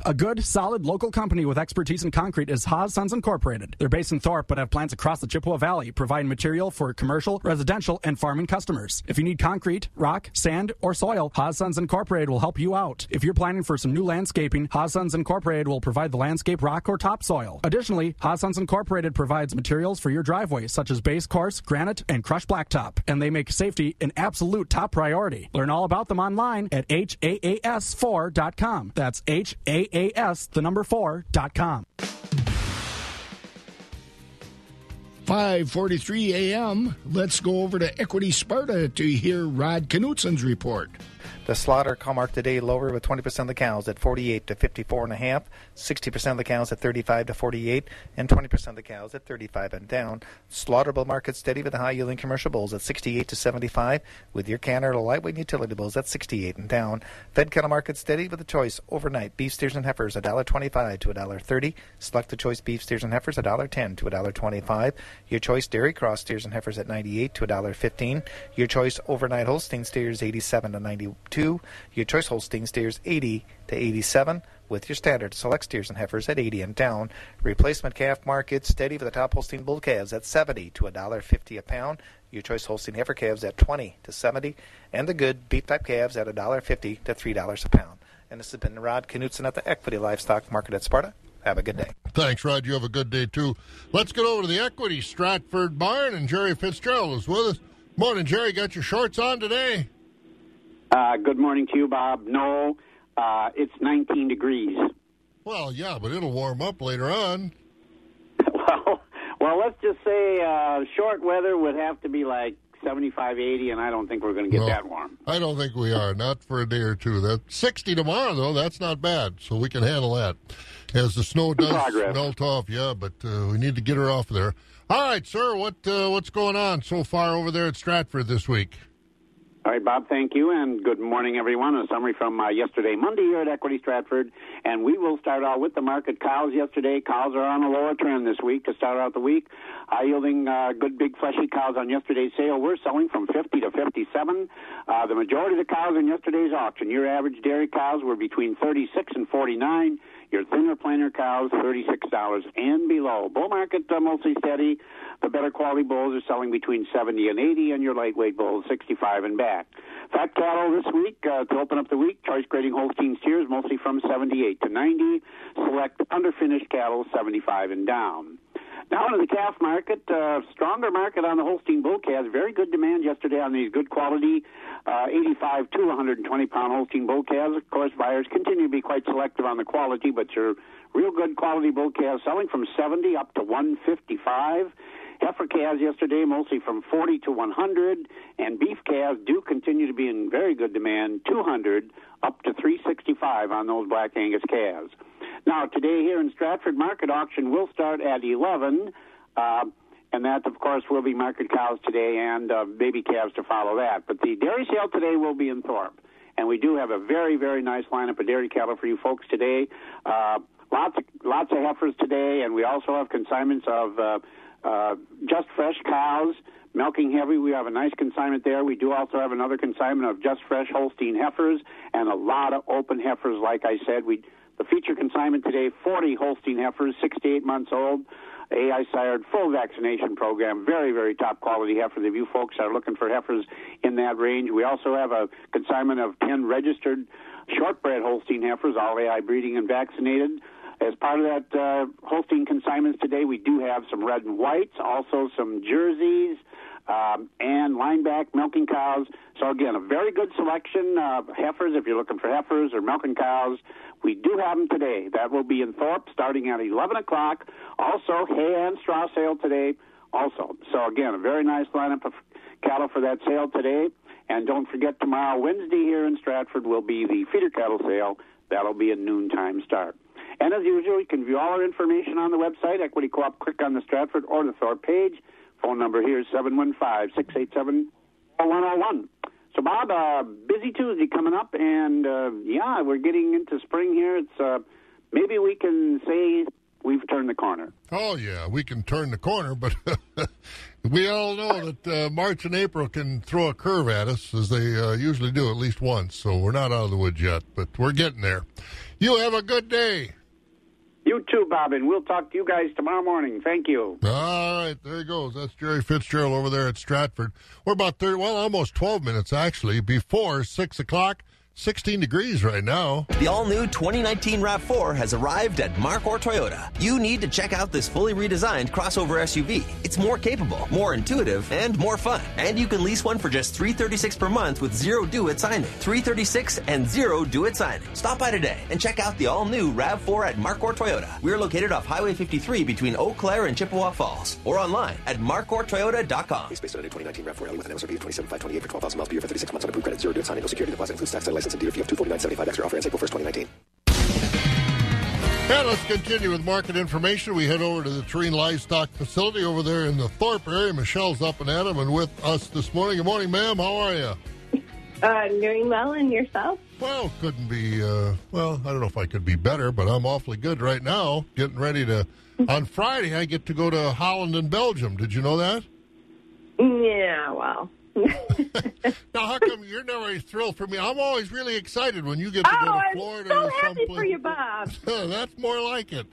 A good, solid local company with expertise in concrete is Haas Sons Incorporated. They're based in Thorp but have plants across the Chippewa Valley, providing material for commercial, residential, and farming customers. If you need concrete, rock, sand, or soil, Haas Sons Incorporated will help you out. If you're planning for some new landscaping, Haas Sons Incorporated will provide the landscape rock or topsoil. Additionally, Haas Sons Incorporated provides materials for your driveway, such as base course, granite, and crushed blacktop, and they make safety an absolute top priority. Learn all about them online at HAAS4.com. That's HAAS, the number four, dot com. 5:43 a.m. Let's go over to Equity Sparta to hear Rod Knutson's report. The slaughter cow mark today lower with 20% of the cows at 48 to 54 and a half, 60% of the cows at 35 to 48, and 20% of the cows at 35 and down. Slaughterable market steady with the high yielding commercial bulls at 68 to 75, with your canner or lightweight utility bulls at 68 and down. Fed cattle market steady with the choice overnight beef steers and heifers $1.25 to $1.30. Select the choice beef steers and heifers $1.10 to $1.25. Your choice dairy cross steers and heifers at 98 to $1.15. Your choice overnight Holstein steers 87 to 92. Your choice Holstein steers 80 to 87 with your standard select steers and heifers at 80 and down. Replacement calf market steady for the top Holstein bull calves at 70 to $1.50 a pound. Your choice Holstein heifer calves at 20 to 70, and the good beef type calves at $1.50 to $3 a pound. And this has been Rod Knutson at the Equity Livestock Market at Sparta. Have a good day. Thanks, Rod. You have a good day, too. Let's get over to the Equity Stratford Barn, and Jerry Fitzgerald is with us. Morning, Jerry. Got your shorts on today? Uh, good morning to you, Bob. No, uh, it's 19 degrees. Well, yeah, but it'll warm up later on. well, well, let's just say uh, short weather would have to be like 75, 80, and I don't think we're going to get No. that warm. I don't think we are. Not for a day or two. That 60 tomorrow, though, that's not bad. So we can handle that. As the snow does progress. melt off, yeah, but uh, we need to get her off there. All right, sir, what uh, what's going on so far over there at Stratford this week? All right, Bob, thank you, and good morning, everyone. A summary from uh, yesterday, Monday, here at Equity Stratford, and we will start out with the market cows yesterday. Cows are on a lower trend this week to start out the week. High yielding, uh, good big fleshy cows on yesterday's sale. We're selling from 50 to 57. Uh, the majority of the cows in yesterday's auction, your average dairy cows were between 36 and 49. Your thinner planer cows, $36 and below. Bull market uh, mostly steady. The better quality bulls are selling between 70 and 80, and your lightweight bulls 65 and back. Fat cattle this week uh, to open up the week. Choice grading Holstein steers mostly from 78 to 90. Select underfinished cattle 75 and down. Now into the calf market, uh, stronger market on the Holstein bull calves. Very good demand yesterday on these good quality uh, 85 to 120 pound Holstein bull calves. Of course, buyers continue to be quite selective on the quality, but your real good quality bull calves selling from 70 up to 155. Heifer calves yesterday mostly from 40 to 100, and beef calves do continue to be in very good demand, 200 up to 365 on those Black Angus calves. Now, today here in Stratford, market auction will start at 11, uh, and that, of course, will be market cows today and uh, baby calves to follow that. But the dairy sale today will be in Thorp, and we do have a very, very nice lineup of dairy cattle for you folks today. Uh, lots, of, lots of heifers today, and we also have consignments of uh, uh, just fresh cows. Milking heavy, we have a nice consignment there. We do also have another consignment of just fresh Holstein heifers and a lot of open heifers. Like I said, we the feature consignment today: 40 Holstein heifers, 68 months old, AI sired, full vaccination program, very very top quality heifers. If you folks are looking for heifers in that range, we also have a consignment of 10 registered shortbred Holstein heifers, all AI breeding and vaccinated. As part of that uh, Holstein consignments today, we do have some red and whites, also some jerseys, um, and lineback milking cows. So again, a very good selection of heifers if you're looking for heifers or milking cows. We do have them today. That will be in Thorp starting at 11 o'clock. Also, hay and straw sale today. Also, so again, a very nice lineup of cattle for that sale today. And don't forget, tomorrow, Wednesday, here in Stratford, will be the feeder cattle sale. That'll be a noontime start. And as usual, you can view all our information on the website, Equity Co-op. Click on the Stratford or the Thorp page. Phone number here is 715-687-4101. So, Bob, uh, busy Tuesday coming up, and uh, yeah, we're getting into spring here. It's uh, maybe we can say we've turned the corner. Oh yeah, we can turn the corner, but we all know that uh, March and April can throw a curve at us, as they uh, usually do at least once. So we're not out of the woods yet, but we're getting there. You have a good day. You too, Bob, and we'll talk to you guys tomorrow morning. Thank you. All right, there he goes. That's Jerry Fitzgerald over there at Stratford. We're about 30, well, almost 12 minutes actually before 6 o'clock. 16 degrees right now. The all new 2019 RAV4 has arrived at Markquart Toyota. You need to check out this fully redesigned crossover SUV. It's more capable, more intuitive, and more fun. And you can lease one for just 336 per month with zero due at signing. 336 and zero due at signing. Stop by today and check out the all new RAV4 at Markquart Toyota. We're located off Highway 53 between Eau Claire and Chippewa Falls or online at markquarttoyota.com. It's based on a 2019 RAV4 LE with an MSRP of 27528 for 12,000 miles per year for 36 months on approved credit. Zero due at signing. No security deposit includes tax and license and dealer fee of 249.75 extra offer ends April 1st, 2019. And let's continue with market information. We head over to the Terrain Livestock Facility over there in the Thorp area. Michelle's up and at 'em and with us this morning. Good morning, ma'am. How are you? Uh, doing well, and yourself? Well, couldn't be. Uh, well, I don't know if I could be better, but I'm awfully good right now. Getting ready to. On Friday, I get to go to Holland and Belgium. Did you know that? Yeah, well. Now, how come you're never thrilled for me? I'm always really excited when you get to oh, go to I'm Florida so or happy for you, Bob. That's more like it.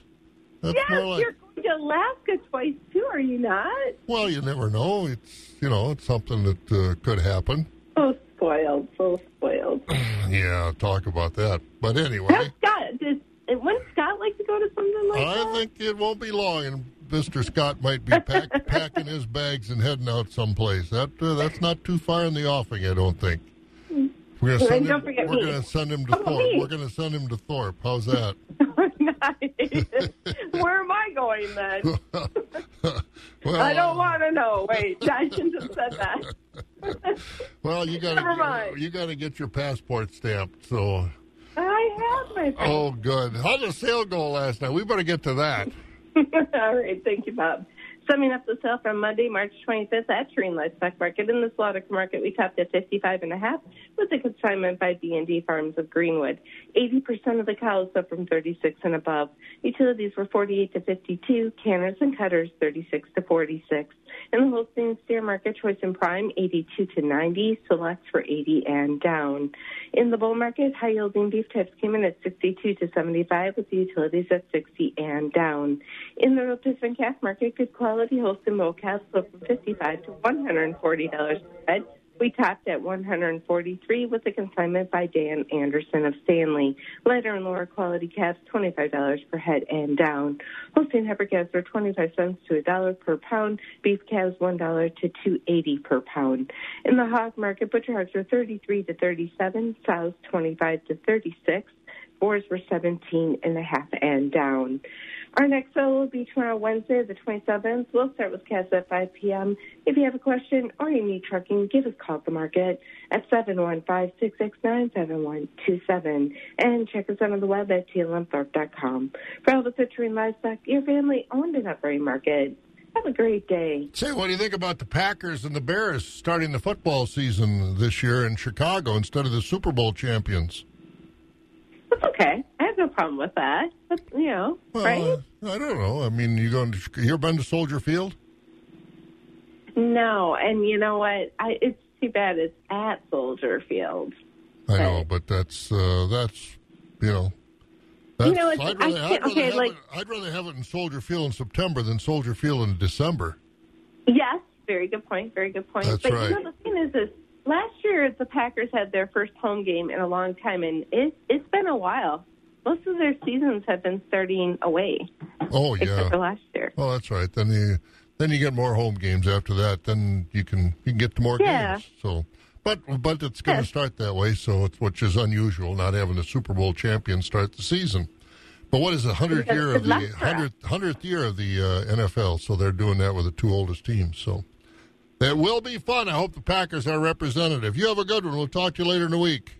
That's yes, more like. you're going to Alaska twice too, are you not? Well, you never know. It's you know, it's something that uh, could happen. So spoiled, so spoiled. Yeah, talk about that. But anyway, Scott, does, wouldn't Scott like to go to something like I that? think it won't be long, and Mister Scott might be pack, packing his bags and heading out someplace. That uh, that's not too far in the offing, I don't think. We're gonna send him. We're gonna send him to about Thorp. me? We're gonna send him to Thorp. How's that? Where am I going then? Well, I don't want to know. Wait, I shouldn't have said that. Well, you gotta you gotta get your passport stamped. So, I have my. oh, good. How did the sale go last night? We better get to that. All right, thank you, Bob. Summing up the sale from Monday, March 25th at Terrain Livestock Market. In the slaughter market, we topped at 55 and a half with a consignment by B&D Farms of Greenwood. 80% of the cows up from 36 and above. Utilities were 48 to 52, canners and cutters 36 to 46. In the Holstein steer market, choice and prime 82 to 90, selects for 80 and down. In the bull market, high yielding beef types came in at 62 to 75, with the utilities at 60 and down. In the rotisserie calf market, good quality Holstein bull calves go from 55 to 140 dollars per head. We topped at 143 with a consignment by Dan Anderson of Stanley. Lighter and lower quality calves, $25 per head and down. Holstein heifer calves are 25 cents to a dollar per pound. Beef calves, $1 to 2.80 per pound. In the hog market, butcher hogs are 33 to 37, sows 25 to 36. Boars were 17 and a half and down. Our next sale will be tomorrow, Wednesday, the 27th. We'll start with cats at 5 p.m. If you have a question or you need trucking, give us a call at the market at 715-669-7127. And check us out on the web at tlmthorpe.com. For all the Citrine Livestock, your family owned and operating market. Have a great day. Say, what do you think about the Packers and the Bears starting the football season this year in Chicago instead of the Super Bowl champions? That's okay. I have no problem with that. But, you know, Well, right? uh, I don't know. I mean, you going to you ever been to Soldier Field? No, and you know what? I, it's too bad it's at Soldier Field. I know, but that's uh, that's you know. That's, You know, it's- I'd I rather, I'd rather okay, have like- it, I'd rather have it in Soldier Field in September than Soldier Field in December. Yes, very good point. Very good point. That's but right. you know, the thing is, is last year the Packers had their first home game in a long time, and it, it's been a while. most of their seasons have been starting away. Oh yeah. for last year. Oh, that's right. Then you then you get more home games after that. Then you can you can get to more Yeah. games. So, but but it's going to start that way. So it's which is unusual, not having a Super Bowl champion start the season. But what is the hundredth year of the hundredth year of the uh, NFL? So they're doing that with the two oldest teams. So it will be fun. I hope the Packers are representative. You have a good one. We'll talk to you later in the week.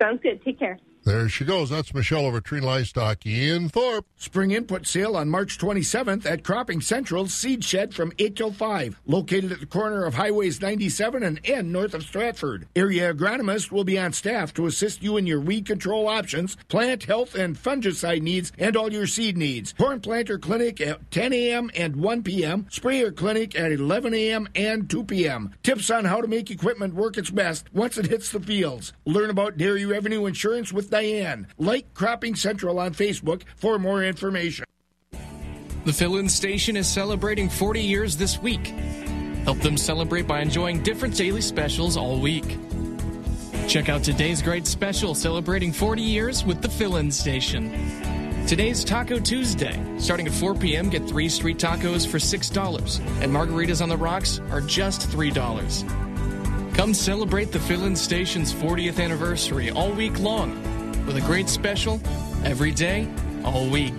Sounds good. Take care. There she goes. That's Michelle over Tree Livestock in Thorp. Spring input sale on March 27th at Cropping Central's Seed Shed from 8 till 5, located at the corner of Highways 97 and N north of Stratford. Area agronomist will be on staff to assist you in your weed control options, plant health and fungicide needs, and all your seed needs. Corn planter clinic at 10 a.m. and 1 p.m., sprayer clinic at 11 a.m. and 2 p.m. Tips on how to make equipment work its best once it hits the fields. Learn about dairy revenue insurance with Diane. Like Cropping Central on Facebook for more information. The fill in station is celebrating 40 years this week. Help them celebrate by enjoying different daily specials all week. Check out today's great special celebrating 40 years with the fill in station. Today's Taco Tuesday. Starting at 4 p.m., get three street tacos for $6, and margaritas on the rocks are just $3. Come celebrate the fill in station's 40th anniversary all week long with a great special every day, all week.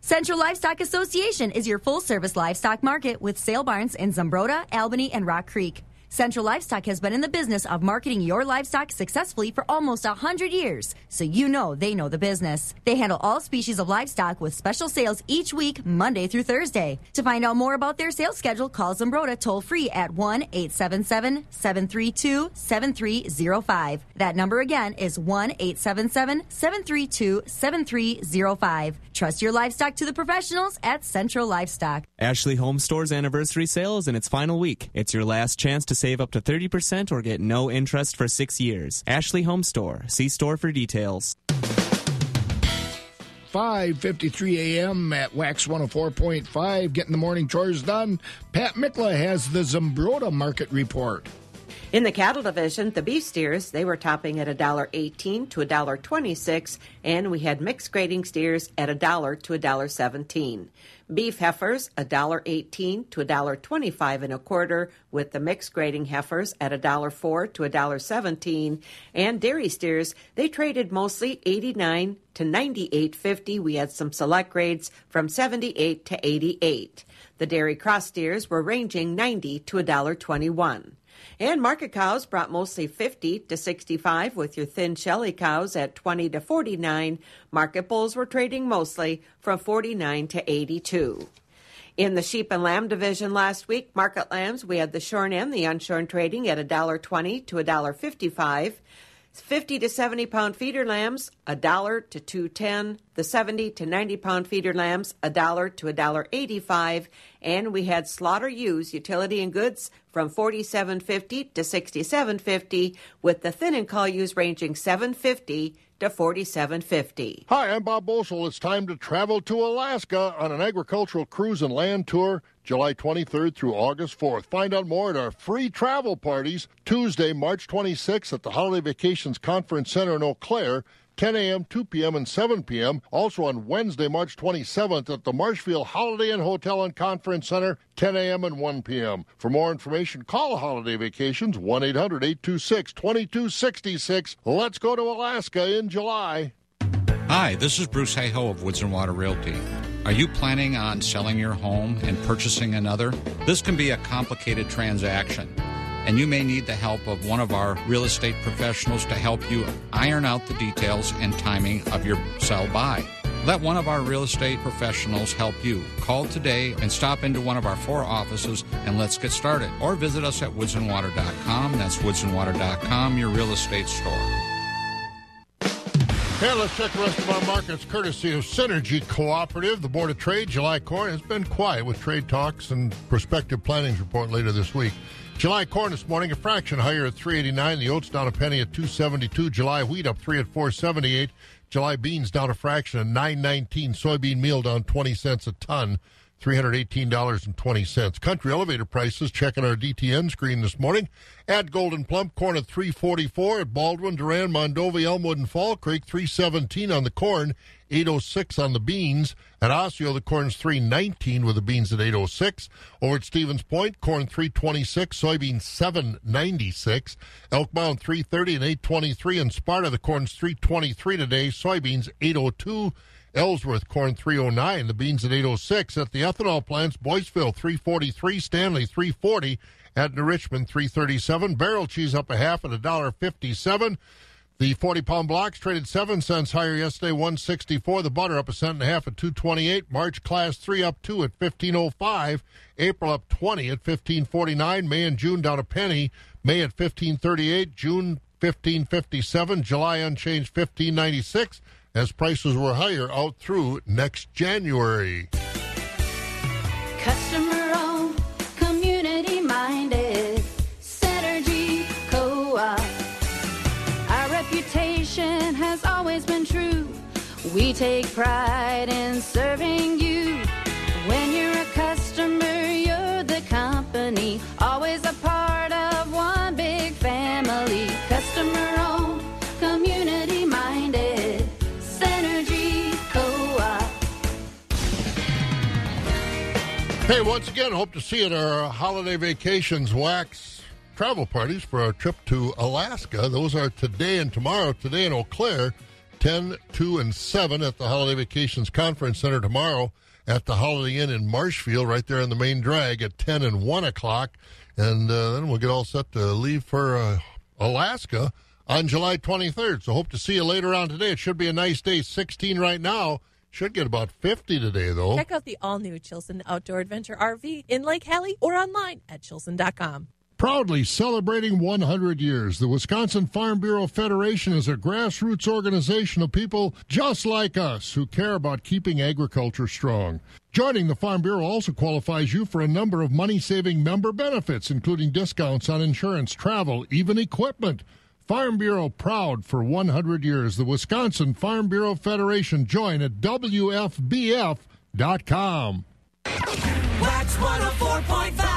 Central Livestock Association is your full service livestock market with sale barns in Zumbrota, Albany, and Rock Creek. Central Livestock has been in the business of marketing your livestock successfully for almost 100 years, so you know they know the business. They handle all species of livestock with special sales each week, Monday through Thursday. To find out more about their sales schedule, call Zumbrota toll free at 1 877 732 7305. That number again is 1 877 732 7305. Trust your livestock to the professionals at Central Livestock. Ashley Home Store's anniversary sale is in its final week. It's your last chance to save up to 30% or get no interest for six years. Ashley Home Store. See store for details. 5:53 a.m. at Wax 104.5, getting the morning chores done. Pat Mikla has the Zumbrota market report. In the cattle division, the beef steers, they were topping at $1.18 to $1.26, and we had mixed grading steers at $1 to $1.17. Beef heifers, $1.18 to $1.25 and a quarter, with the mixed grading heifers at $1.04 to $1.17. And dairy steers, they traded mostly 89 to 98.50. We had some select grades from 78 to 88. The dairy cross steers were ranging 90 to $1.21. And market cows brought mostly 50 to 65 with your thin shelly cows at 20 to 49. Market bulls were trading mostly from 49 to 82. In the sheep and lamb division last week, market lambs, we had the shorn and the unshorn trading at $1.20 to $1.55. 50 to 70 pound feeder lambs, a dollar to 210. The 70 to 90 pound feeder lambs, a dollar to a dollar 85. And we had slaughter ewes, utility and goods from 47.50 to 67.50, with the thin and cull ewes ranging 750 to 47.50. Hi, I'm Bob Bosold. It's time to travel to Alaska on an agricultural cruise and land tour July 23rd through August 4th. Find out more at our free travel parties Tuesday, March 26th at the Holiday Vacations Conference Center in Eau Claire. 10 a.m., 2 p.m., and 7 p.m. Also on Wednesday, March 27th at the Marshfield Holiday Inn Hotel and Conference Center, 10 a.m. and 1 p.m. For more information, call Holiday Vacations 1 800 826 2266. Let's go to Alaska in July. Hi, this is Bruce Hayhoe of Woods and Water Realty. Are you planning on selling your home and purchasing another? This can be a complicated transaction, and you may need the help of one of our real estate professionals to help you iron out the details and timing of your sell by. Let one of our real estate professionals help you. Call today and stop into one of our four offices and let's get started. Or visit us at woodsandwater.com. That's woodsandwater.com, your real estate store. Okay, let's check the rest of our markets courtesy of Synergy Cooperative. The Board of Trade, July corn has been quiet with trade talks and prospective plannings report later this week. July corn this morning a fraction higher at 389. The oats down a penny at 272. July wheat up three at 478. July beans down a fraction at 919. Soybean meal down 20 cents a ton. $318.20. Country elevator prices, checking our DTN screen this morning. At Gold'n Plump, corn at 344 At Baldwin, Durand, Mondovi, Elmwood, and Fall Creek, 317 on the corn, 806 on the beans. At Osseo, the corn's 319 with the beans at 806. Over at Stevens Point, corn 326, soybeans 796. Elk Mound 330 and 823. In Sparta, the corn's 323 today, soybeans 802. Ellsworth corn 309, the beans at 806 at the ethanol plants Boyceville 343, Stanley 340 at New Richmond 337, barrel cheese up a half at a dollar 57. The 40 pound blocks traded 7 cents higher yesterday, 164. The butter up a cent and a half at 228. March class 3 up 2 at 1505. April up 20 at 1549. May and June down a penny. May at 1538. June 1557. July unchanged 1596 as prices were higher out through next January. Customer owned, community minded, Synergy Co op. Our reputation has always been true. We take pride in serving Hey, once again, hope to see you at our holiday vacations wax travel parties for our trip to Alaska. Those are today and tomorrow. Today in Eau Claire, 10, 2, and 7 at the Holiday Vacations Conference Center tomorrow at the Holiday Inn in Marshfield, right there in the main drag at 10 and 1 o'clock. And uh, then we'll get all set to leave for uh, Alaska on July 23rd. So hope to see you later on today. It should be a nice day. 16 right now. Should get about 50 today, though. Check out the all new Chilson Outdoor Adventure RV in Lake Hallie or online at chilson.com. Proudly celebrating 100 years, the Wisconsin Farm Bureau Federation is a grassroots organization of people just like us who care about keeping agriculture strong. Joining the Farm Bureau also qualifies you for a number of money saving member benefits, including discounts on insurance, travel, even equipment. Farm Bureau proud for 100 years. The Wisconsin Farm Bureau Federation. Join at WFBF.com. Wax 104.5.